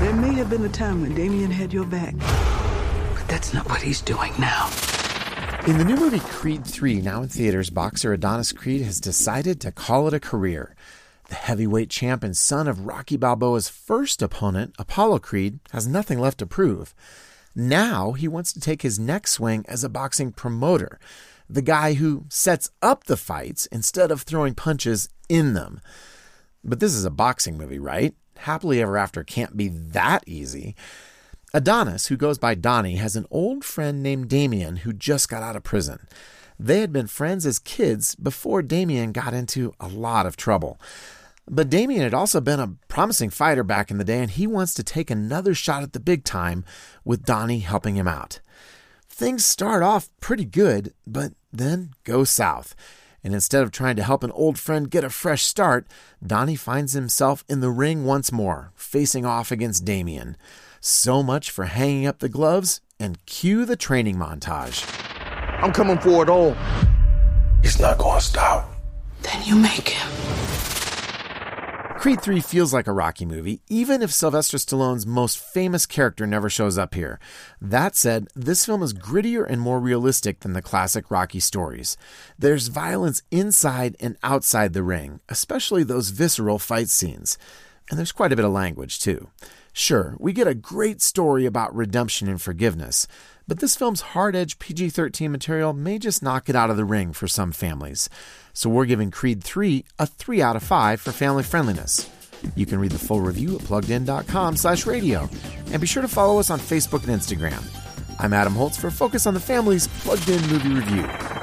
There may have been a time when Damien had your back, but that's not what he's doing now. In the new movie Creed 3, now in theaters, boxer Adonis Creed has decided to call it a career. The heavyweight champ and son of Rocky Balboa's first opponent, Apollo Creed, has nothing left to prove. Now he wants to take his next swing as a boxing promoter, the guy who sets up the fights instead of throwing punches in them. But this is a boxing movie, right? Happily Ever After can't be that easy. Adonis, who goes by Donnie, has an old friend named Damien who just got out of prison. They had been friends as kids before Damien got into a lot of trouble. But Damien had also been a promising fighter back in the day, and he wants to take another shot at the big time with Donnie helping him out. Things start off pretty good, but then go south. And instead of trying to help an old friend get a fresh start, Donnie finds himself in the ring once more, facing off against Damien. So much for hanging up the gloves and cue the training montage. I'm coming for it all. He's not going to stop. Then you make him. Creed 3 feels like a Rocky movie, even if Sylvester Stallone's most famous character never shows up here. That said, this film is grittier and more realistic than the classic Rocky stories. There's violence inside and outside the ring, especially those visceral fight scenes. And there's quite a bit of language, too. Sure, we get a great story about redemption and forgiveness, but this film's hard edge PG 13 material may just knock it out of the ring for some families. So we're giving Creed 3 a 3 out of 5 for family friendliness. You can read the full review at pluggedin.com slash radio, and be sure to follow us on Facebook and Instagram. I'm Adam Holz for Focus on the Family's Plugged In Movie Review.